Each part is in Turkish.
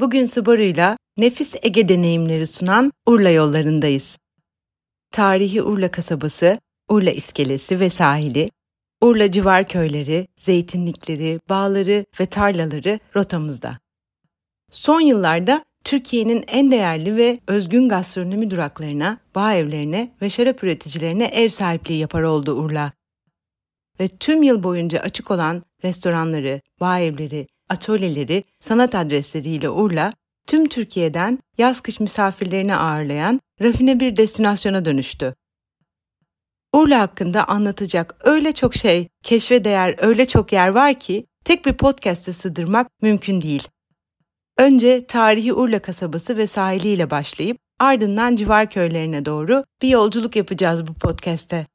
Bugün Subaru'yla nefis Ege deneyimleri sunan Urla yollarındayız. Tarihi Urla kasabası, Urla iskelesi ve sahili, Urla civar köyleri, zeytinlikleri, bağları ve tarlaları rotamızda. Son yıllarda Türkiye'nin en değerli ve özgün gastronomi duraklarına, bağ evlerine ve şarap üreticilerine ev sahipliği yapar oldu Urla. Ve tüm yıl boyunca açık olan restoranları, bağ evleri, atölyeleri, sanat adresleriyle Urla, tüm Türkiye'den yaz kış misafirlerini ağırlayan rafine bir destinasyona dönüştü. Urla hakkında anlatacak öyle çok şey, keşfe değer öyle çok yer var ki tek bir podcast'e sığdırmak mümkün değil. Önce tarihi Urla kasabası ve sahiliyle başlayıp ardından civar köylerine doğru bir yolculuk yapacağız bu podcast'te.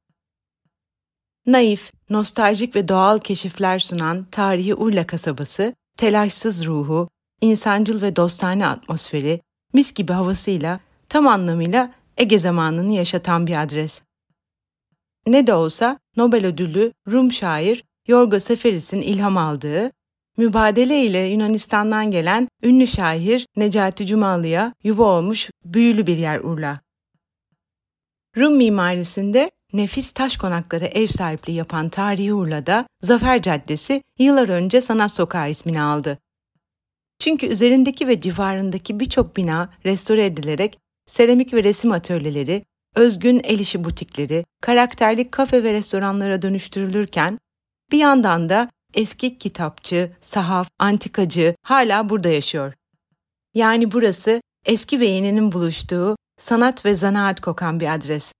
Naif, nostaljik ve doğal keşifler sunan tarihi Urla kasabası, telaşsız ruhu, insancıl ve dostane atmosferi, mis gibi havasıyla tam anlamıyla Ege zamanını yaşatan bir adres. Ne de olsa Nobel ödüllü Rum şair Yorgo Seferis'in ilham aldığı, mübadele ile Yunanistan'dan gelen ünlü şair Necati Cumalı'ya yuva olmuş büyülü bir yer Urla. Rum mimarisinde nefis taş konaklara ev sahipliği yapan tarihi Urla'da Zafer Caddesi yıllar önce Sanat Sokağı ismini aldı. Çünkü üzerindeki ve civarındaki birçok bina restore edilerek seramik ve resim atölyeleri, özgün el işi butikleri, karakterli kafe ve restoranlara dönüştürülürken bir yandan da eski kitapçı, sahaf, antikacı hala burada yaşıyor. Yani burası eski ve yeninin buluştuğu sanat ve zanaat kokan bir adres.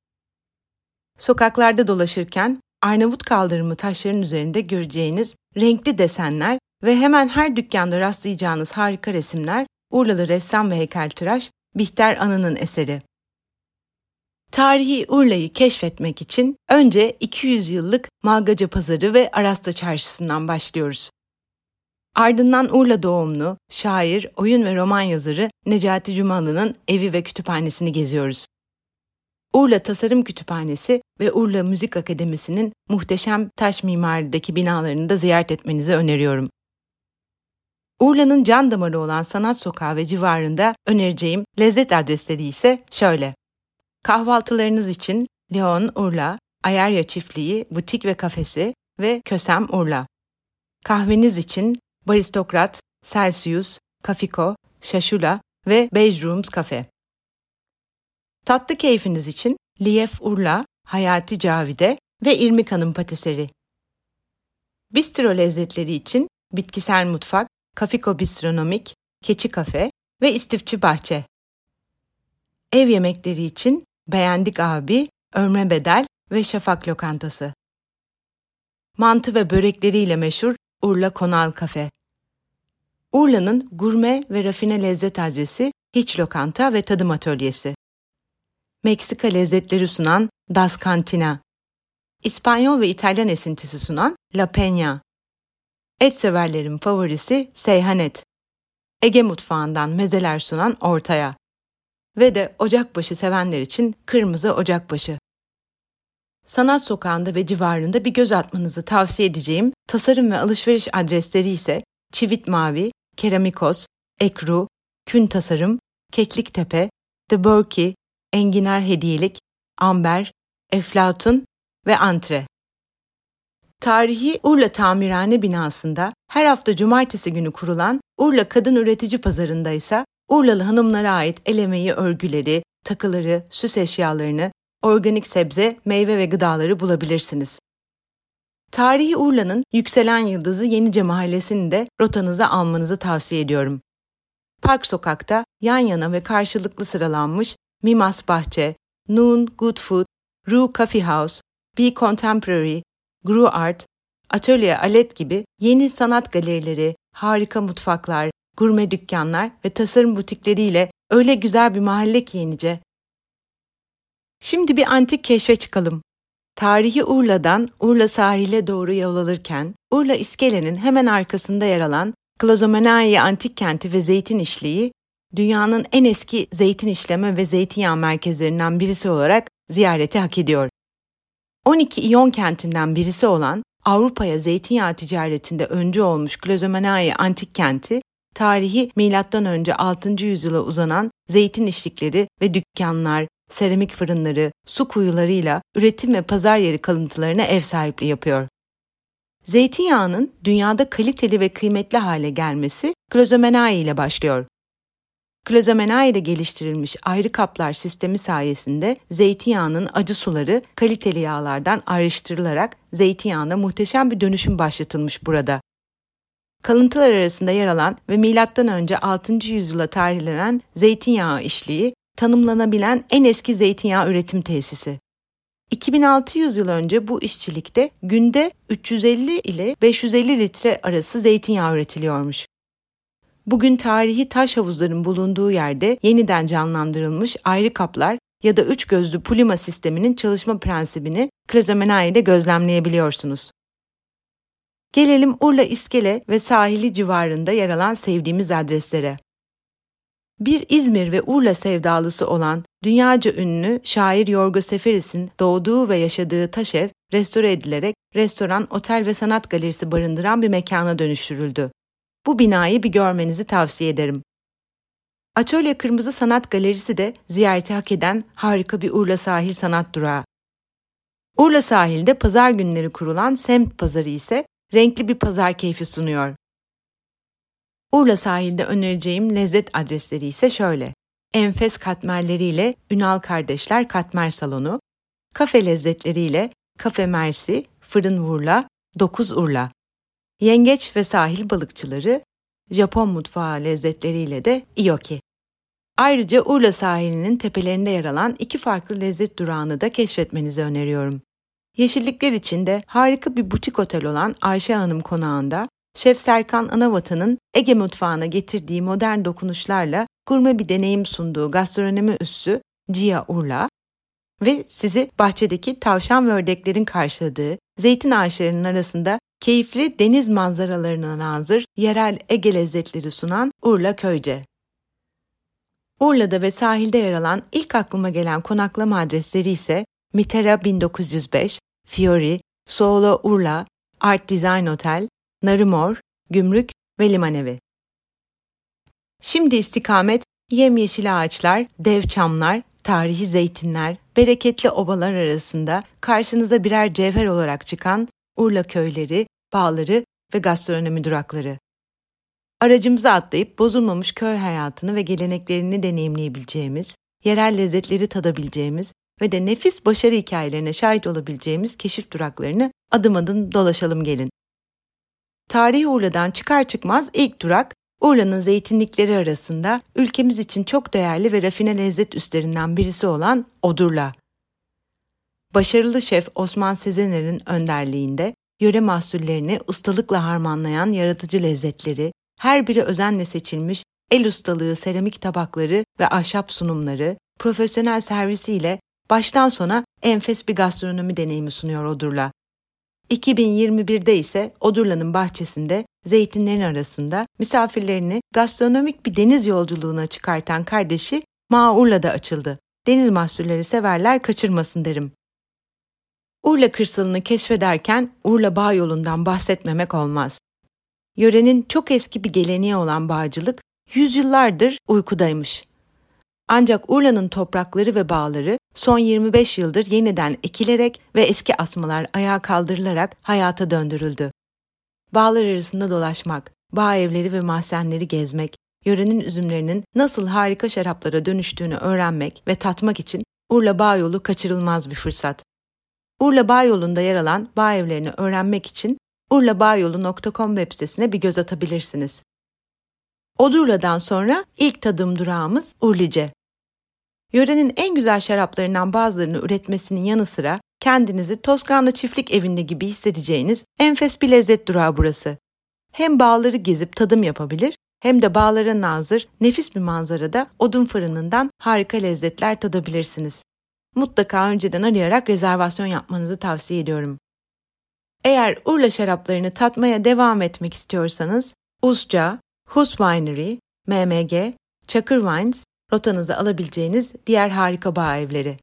Sokaklarda dolaşırken Arnavut kaldırımı taşların üzerinde göreceğiniz renkli desenler ve hemen her dükkanda rastlayacağınız harika resimler Urlalı ressam ve heykeltıraş Bihter Anı'nın eseri. Tarihi Urla'yı keşfetmek için önce 200 yıllık Malgaca Pazarı ve Arasta Çarşısı'ndan başlıyoruz. Ardından Urla doğumlu, şair, oyun ve roman yazarı Necati Cumalı'nın evi ve kütüphanesini geziyoruz. Urla Tasarım Kütüphanesi ve Urla Müzik Akademisi'nin muhteşem taş mimarideki binalarını da ziyaret etmenizi öneriyorum. Urla'nın can damarı olan Sanat Sokağı ve civarında önereceğim lezzet adresleri ise şöyle. Kahvaltılarınız için Leon Urla, Ayarya Çiftliği, Butik ve Kafesi ve Kösem Urla. Kahveniz için Baristokrat, Celsius, Kafiko, Şaşula ve Beige Rooms Cafe. Tatlı keyfiniz için Liyef Urla, Hayati Cavide ve İrmik Hanım Patiseri. Bistro lezzetleri için Bitkisel Mutfak, Kafiko Bistronomik, Keçi Kafe ve İstifçi Bahçe. Ev yemekleri için Beğendik Abi, Örme Bedel ve Şafak Lokantası. Mantı ve börekleriyle meşhur Urla Konal Kafe. Urla'nın gurme ve rafine lezzet adresi Hiç Lokanta ve Tadım Atölyesi. Meksika lezzetleri sunan Das Cantina. İspanyol ve İtalyan esintisi sunan La Peña. Et severlerin favorisi Seyhanet. Ege mutfağından mezeler sunan Ortaya. Ve de ocakbaşı sevenler için Kırmızı Ocakbaşı. Sanat Sokağı'nda ve civarında bir göz atmanızı tavsiye edeceğim tasarım ve alışveriş adresleri ise Çivit Mavi, Keramikos, Ekru, Kün Tasarım, Kekliktepe, The Burkey, Enginar Hediyelik, Amber, Eflatun ve Antre. Tarihi Urla Tamirhane binasında her hafta cumartesi günü kurulan Urla Kadın Üretici Pazarında ise Urlalı hanımlara ait el emeği örgüleri, takıları, süs eşyalarını, organik sebze, meyve ve gıdaları bulabilirsiniz. Tarihi Urla'nın yükselen yıldızı Yenice Mahallesi'ni de rotanıza almanızı tavsiye ediyorum. Park Sokak'ta yan yana ve karşılıklı sıralanmış Mimas Bahçe, Noon Good Food, Rue Coffee House, Be Contemporary, Gru Art, Atölye Alet gibi yeni sanat galerileri, harika mutfaklar, gurme dükkanlar ve tasarım butikleriyle öyle güzel bir mahalle ki yenice. Şimdi bir antik keşfe çıkalım. Tarihi Urla'dan Urla sahile doğru yol alırken Urla İskele'nin hemen arkasında yer alan Klazomenai antik kenti ve zeytin işliği dünyanın en eski zeytin işleme ve zeytinyağı merkezlerinden birisi olarak ziyareti hak ediyor. 12 İyon kentinden birisi olan Avrupa'ya zeytinyağı ticaretinde öncü olmuş Klazomenai antik kenti, tarihi M.Ö. 6. yüzyıla uzanan zeytin işlikleri ve dükkanlar, seramik fırınları, su kuyularıyla üretim ve pazar yeri kalıntılarına ev sahipliği yapıyor. Zeytinyağının dünyada kaliteli ve kıymetli hale gelmesi Klozomenai ile başlıyor. Klozomenai ile geliştirilmiş ayrı kaplar sistemi sayesinde zeytinyağının acı suları kaliteli yağlardan ayrıştırılarak zeytinyağına muhteşem bir dönüşüm başlatılmış burada. Kalıntılar arasında yer alan ve M.Ö. 6. yüzyıla tarihlenen zeytinyağı işliği tanımlanabilen en eski zeytinyağı üretim tesisi. 2600 yıl önce bu işçilikte günde 350 ile 550 litre arası zeytinyağı üretiliyormuş. Bugün tarihi taş havuzların bulunduğu yerde yeniden canlandırılmış ayrı kaplar ya da üç gözlü pulima sisteminin çalışma prensibini Klazomenai'de gözlemleyebiliyorsunuz. Gelelim Urla İskele ve sahili civarında yer alan sevdiğimiz adreslere. Bir İzmir ve Urla sevdalısı olan dünyaca ünlü şair Yorgo Seferis'in doğduğu ve yaşadığı taşev restore edilerek restoran, otel ve sanat galerisi barındıran bir mekana dönüştürüldü. Bu binayı bir görmenizi tavsiye ederim. Atölye Kırmızı Sanat Galerisi de ziyareti hak eden harika bir Urla Sahil Sanat Durağı. Urla sahilde pazar günleri kurulan semt pazarı ise renkli bir pazar keyfi sunuyor. Urla sahilde önereceğim lezzet adresleri ise şöyle. Enfes katmerleriyle Ünal Kardeşler Katmer Salonu, kafe lezzetleriyle Kafe Mersi, Fırın Urla, Dokuz Urla. Yengeç ve sahil balıkçıları, Japon mutfağı lezzetleriyle de Iyoki. Ayrıca Urla sahilinin tepelerinde yer alan iki farklı lezzet durağını da keşfetmenizi öneriyorum. Yeşillikler içinde harika bir butik otel olan Ayşe Hanım konağında Şef Serkan Anavatan'ın Ege mutfağına getirdiği modern dokunuşlarla gurme bir deneyim sunduğu gastronomi üssü Cia Urla ve sizi bahçedeki tavşan ve ördeklerin karşıladığı zeytin ağaçlarının arasında keyifli deniz manzaralarına nazır yerel Ege lezzetleri sunan Urla Köyce. Urla'da ve sahilde yer alan ilk aklıma gelen konaklama adresleri ise Mitera 1905, Fiori, Soolo Urla, Art Design Hotel, Narımor, Gümrük ve Limanevi. Şimdi istikamet yemyeşil ağaçlar, dev çamlar, tarihi zeytinler, bereketli obalar arasında karşınıza birer cevher olarak çıkan Urla köyleri, bağları ve gastronomi durakları. Aracımıza atlayıp bozulmamış köy hayatını ve geleneklerini deneyimleyebileceğimiz, yerel lezzetleri tadabileceğimiz ve de nefis başarı hikayelerine şahit olabileceğimiz keşif duraklarını adım adım dolaşalım gelin. Tarih Urla'dan çıkar çıkmaz ilk durak Urla'nın zeytinlikleri arasında ülkemiz için çok değerli ve rafine lezzet üstlerinden birisi olan Odurla. Başarılı şef Osman Sezener'in önderliğinde yöre mahsullerini ustalıkla harmanlayan yaratıcı lezzetleri, her biri özenle seçilmiş el ustalığı seramik tabakları ve ahşap sunumları, profesyonel servisiyle baştan sona enfes bir gastronomi deneyimi sunuyor Odurla. 2021'de ise Odurla'nın bahçesinde zeytinlerin arasında misafirlerini gastronomik bir deniz yolculuğuna çıkartan kardeşi Ma Urla'da açıldı. Deniz mahsulleri severler kaçırmasın derim. Urla kırsalını keşfederken Urla Bağ yolundan bahsetmemek olmaz. Yörenin çok eski bir geleneği olan bağcılık yüzyıllardır uykudaymış. Ancak Urla'nın toprakları ve bağları son 25 yıldır yeniden ekilerek ve eski asmalar ayağa kaldırılarak hayata döndürüldü. Bağlar arasında dolaşmak, bağ evleri ve mahzenleri gezmek, yörenin üzümlerinin nasıl harika şaraplara dönüştüğünü öğrenmek ve tatmak için Urla Bağ Yolu kaçırılmaz bir fırsat. Urla Bağ Yolu'nda yer alan bağ evlerini öğrenmek için urlabağyolu.com web sitesine bir göz atabilirsiniz. Odurla'dan sonra ilk tadım durağımız Urlice. Yörenin en güzel şaraplarından bazılarını üretmesinin yanı sıra kendinizi Toskana çiftlik evinde gibi hissedeceğiniz enfes bir lezzet durağı burası. Hem bağları gezip tadım yapabilir hem de bağlara nazır nefis bir manzarada odun fırınından harika lezzetler tadabilirsiniz. Mutlaka önceden arayarak rezervasyon yapmanızı tavsiye ediyorum. Eğer Urla şaraplarını tatmaya devam etmek istiyorsanız Usca, Hus Winery, MMG, Çakır Wines rotanızı alabileceğiniz diğer harika bağ evleri.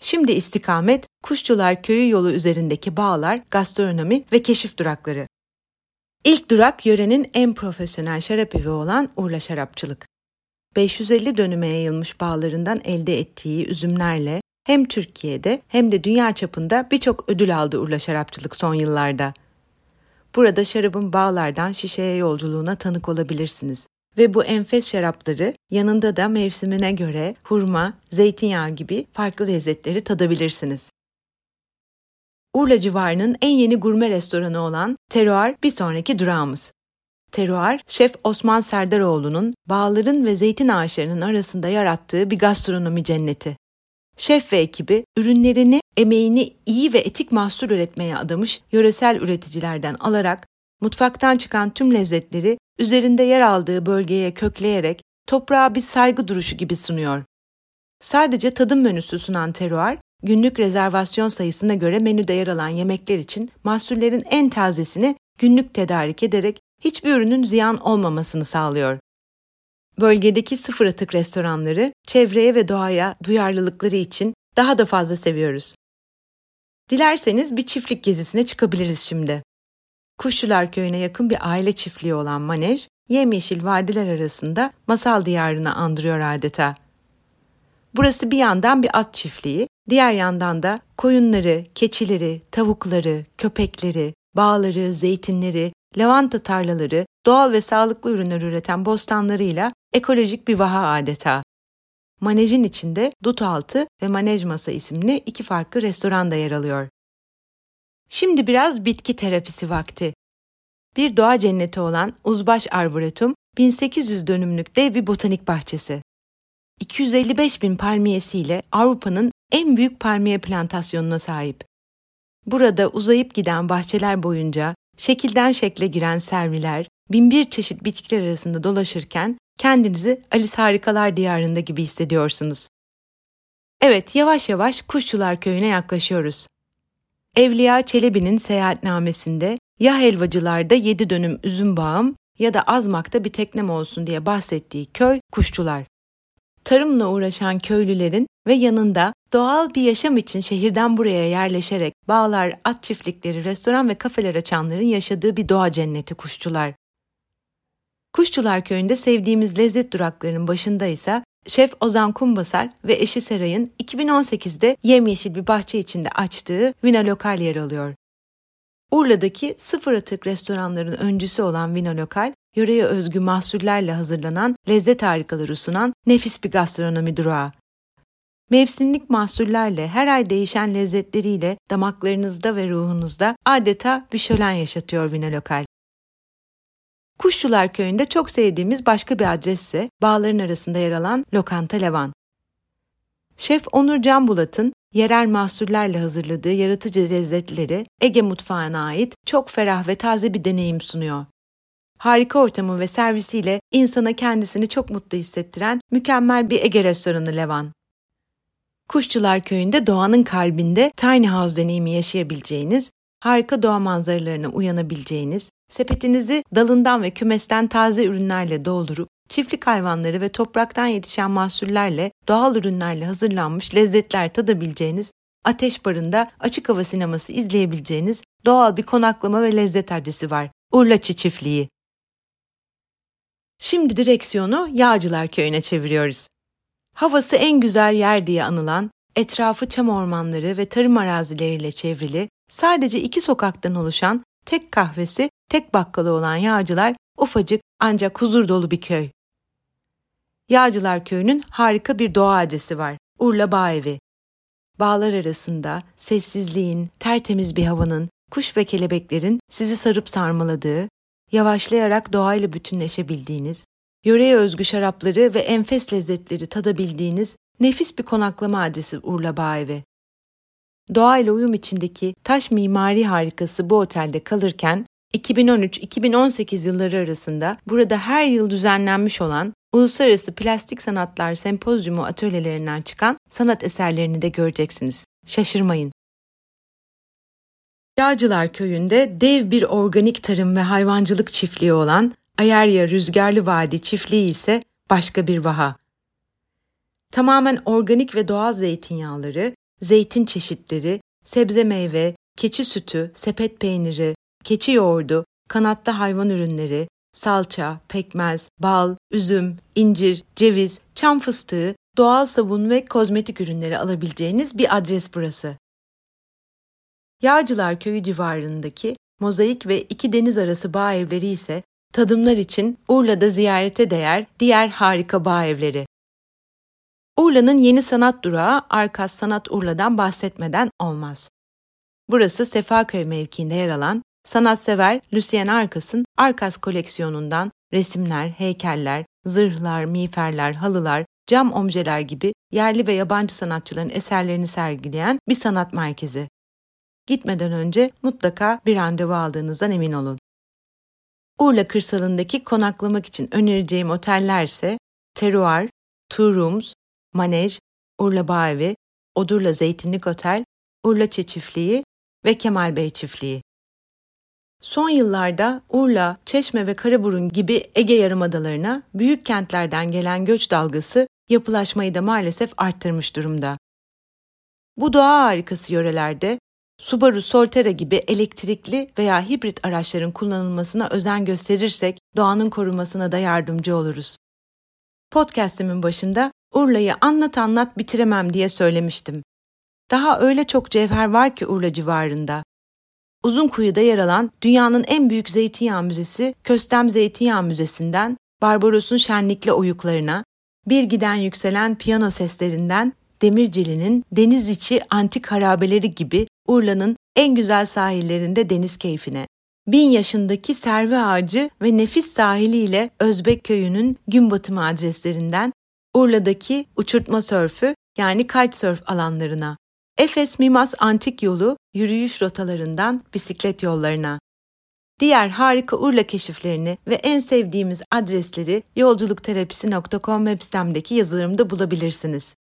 Şimdi istikamet Kuşçular Köyü yolu üzerindeki bağlar, gastronomi ve keşif durakları. İlk durak yörenin en profesyonel şarap evi olan Urla Şarapçılık. 550 dönüme yayılmış bağlarından elde ettiği üzümlerle hem Türkiye'de hem de dünya çapında birçok ödül aldı Urla Şarapçılık son yıllarda. Burada şarabın bağlardan şişeye yolculuğuna tanık olabilirsiniz. Ve bu enfes şarapları yanında da mevsimine göre hurma, zeytinyağı gibi farklı lezzetleri tadabilirsiniz. Urla civarının en yeni gurme restoranı olan Terroir bir sonraki durağımız. Terroir, Şef Osman Serdaroğlu'nun bağların ve zeytin ağaçlarının arasında yarattığı bir gastronomi cenneti. Şef ve ekibi ürünlerini, emeğini iyi ve etik mahsul üretmeye adamış yöresel üreticilerden alarak mutfaktan çıkan tüm lezzetleri üzerinde yer aldığı bölgeye kökleyerek toprağa bir saygı duruşu gibi sunuyor. Sadece tadım menüsü sunan Terroir, günlük rezervasyon sayısına göre menüde yer alan yemekler için mahsullerin en tazesini günlük tedarik ederek hiçbir ürünün ziyan olmamasını sağlıyor. Bölgedeki sıfır atık restoranları çevreye ve doğaya duyarlılıkları için daha da fazla seviyoruz. Dilerseniz bir çiftlik gezisine çıkabiliriz şimdi. Kuşçular Köyü'ne yakın bir aile çiftliği olan Manej, yemyeşil vadiler arasında masal diyarını andırıyor adeta. Burası bir yandan bir at çiftliği, diğer yandan da koyunları, keçileri, tavukları, köpekleri, bağları, zeytinleri, lavanta tarlaları, doğal ve sağlıklı ürünler üreten bostanlarıyla ekolojik bir vaha adeta. Manejin içinde Dut Altı ve Manej Masa isimli iki farklı restoran da yer alıyor. Şimdi biraz bitki terapisi vakti. Bir doğa cenneti olan Uzbaş Arboretum, 1800 dönümlük dev bir botanik bahçesi. 255 bin palmiyesiyle Avrupa'nın en büyük palmiye plantasyonuna sahip. Burada uzayıp giden bahçeler boyunca şekilden şekle giren serviler, binbir çeşit bitkiler arasında dolaşırken kendinizi Alice Harikalar Diyarı'nda gibi hissediyorsunuz. Evet, yavaş yavaş Kuşçular Köyü'ne yaklaşıyoruz. Evliya Çelebi'nin seyahatnamesinde ya helvacılarda yedi dönüm üzüm bağım ya da azmakta bir teknem olsun diye bahsettiği köy Kuşçular. Tarımla uğraşan köylülerin ve yanında doğal bir yaşam için şehirden buraya yerleşerek bağlar, at çiftlikleri, restoran ve kafeler açanların yaşadığı bir doğa cenneti Kuşçular. Kuşçular Köyü'nde sevdiğimiz lezzet duraklarının başında ise Şef Ozan Kumbasar ve eşi Seray'ın 2018'de yemyeşil bir bahçe içinde açtığı Vina Lokal yer alıyor. Urla'daki sıfır atık restoranların öncüsü olan Vina Lokal, yöreye özgü mahsullerle hazırlanan lezzet harikaları sunan nefis bir gastronomi durağı. Mevsimlik mahsullerle her ay değişen lezzetleriyle damaklarınızda ve ruhunuzda adeta bir şölen yaşatıyor Vina Lokal. Kuşçular Köyü'nde çok sevdiğimiz başka bir adres ise bağların arasında yer alan Lokanta Levan. Şef Onur Canbulat'ın yerel mahsullerle hazırladığı yaratıcı lezzetleri Ege mutfağına ait çok ferah ve taze bir deneyim sunuyor. Harika ortamı ve servisiyle insana kendisini çok mutlu hissettiren mükemmel bir Ege restoranı Levan. Kuşçular Köyü'nde doğanın kalbinde tiny house deneyimi yaşayabileceğiniz, harika doğa manzaralarına uyanabileceğiniz, Sepetinizi dalından ve kümesten taze ürünlerle doldurup çiftlik hayvanları ve topraktan yetişen mahsullerle, doğal ürünlerle hazırlanmış lezzetler tadabileceğiniz, ateş barında açık hava sineması izleyebileceğiniz doğal bir konaklama ve lezzet adresi var. Urlaçı Çiftliği. Şimdi direksiyonu Yağcılar Köyü'ne çeviriyoruz. Havası en güzel yer diye anılan, etrafı çam ormanları ve tarım arazileriyle çevrili, sadece iki sokaktan oluşan tek kahvesi, tek bakkalı olan Yağcılar ufacık ancak huzur dolu bir köy. Yağcılar Köyü'nün harika bir doğa adresi var. Urla Bağ Evi. Bağlar arasında sessizliğin, tertemiz bir havanın, kuş ve kelebeklerin sizi sarıp sarmaladığı, yavaşlayarak doğayla bütünleşebildiğiniz, yöreye özgü şarapları ve enfes lezzetleri tadabildiğiniz nefis bir konaklama adresi Urla Bağ Evi. Doğayla uyum içindeki taş mimari harikası bu otelde kalırken 2013-2018 yılları arasında burada her yıl düzenlenmiş olan Uluslararası Plastik Sanatlar Sempozyumu atölyelerinden çıkan sanat eserlerini de göreceksiniz. Şaşırmayın. Yağcılar Köyü'nde dev bir organik tarım ve hayvancılık çiftliği olan Ayarya Rüzgarlı Vadi çiftliği ise başka bir vaha. Tamamen organik ve doğal zeytinyağları, zeytin çeşitleri, sebze meyve, keçi sütü, sepet peyniri, keçi yoğurdu, kanatta hayvan ürünleri, salça, pekmez, bal, üzüm, incir, ceviz, çam fıstığı, doğal sabun ve kozmetik ürünleri alabileceğiniz bir adres burası. Yağcılar Köyü civarındaki mozaik ve iki deniz arası bağ evleri ise tadımlar için Urla'da ziyarete değer diğer harika bağ evleri. Urla'nın yeni sanat durağı Arkas Sanat Urla'dan bahsetmeden olmaz. Burası Sefaköy mevkiinde yer alan sanatsever Lucien Arkas'ın Arkas koleksiyonundan resimler, heykeller, zırhlar, miğferler, halılar, cam omjeler gibi yerli ve yabancı sanatçıların eserlerini sergileyen bir sanat merkezi. Gitmeden önce mutlaka bir randevu aldığınızdan emin olun. Urla kırsalındaki konaklamak için önereceğim oteller ise Teruar, Two Rooms, Manej, Urla Bağevi, Odurla Zeytinlik Otel, Urlaçı Çiftliği ve Kemal Bey Çiftliği. Son yıllarda Urla, Çeşme ve Karaburun gibi Ege Yarımadalarına büyük kentlerden gelen göç dalgası yapılaşmayı da maalesef arttırmış durumda. Bu doğa harikası yörelerde Subaru Solterra gibi elektrikli veya hibrit araçların kullanılmasına özen gösterirsek doğanın korumasına da yardımcı oluruz. Podcast'imin başında Urla'yı anlat anlat bitiremem diye söylemiştim. Daha öyle çok cevher var ki Urla civarında. Uzunkuyu'da yer alan dünyanın en büyük zeytinyağı müzesi Köstem Zeytinyağı Müzesi'nden Barbaros'un şenlikli oyuklarına, bir giden yükselen piyano seslerinden Demirceli'nin deniz içi antik harabeleri gibi Urla'nın en güzel sahillerinde deniz keyfine, bin yaşındaki serve ağacı ve nefis sahiliyle Özbek köyünün gün batımı adreslerinden Urla'daki uçurtma sörfü yani kitesurf alanlarına, Efes Mimas Antik Yolu yürüyüş rotalarından bisiklet yollarına. Diğer harika Urla keşiflerini ve en sevdiğimiz adresleri yolculukterapisi.com web sitemdeki yazılarımda bulabilirsiniz.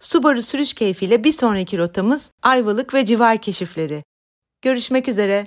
Subaru sürüş keyfiyle bir sonraki rotamız Ayvalık ve civar keşifleri. Görüşmek üzere.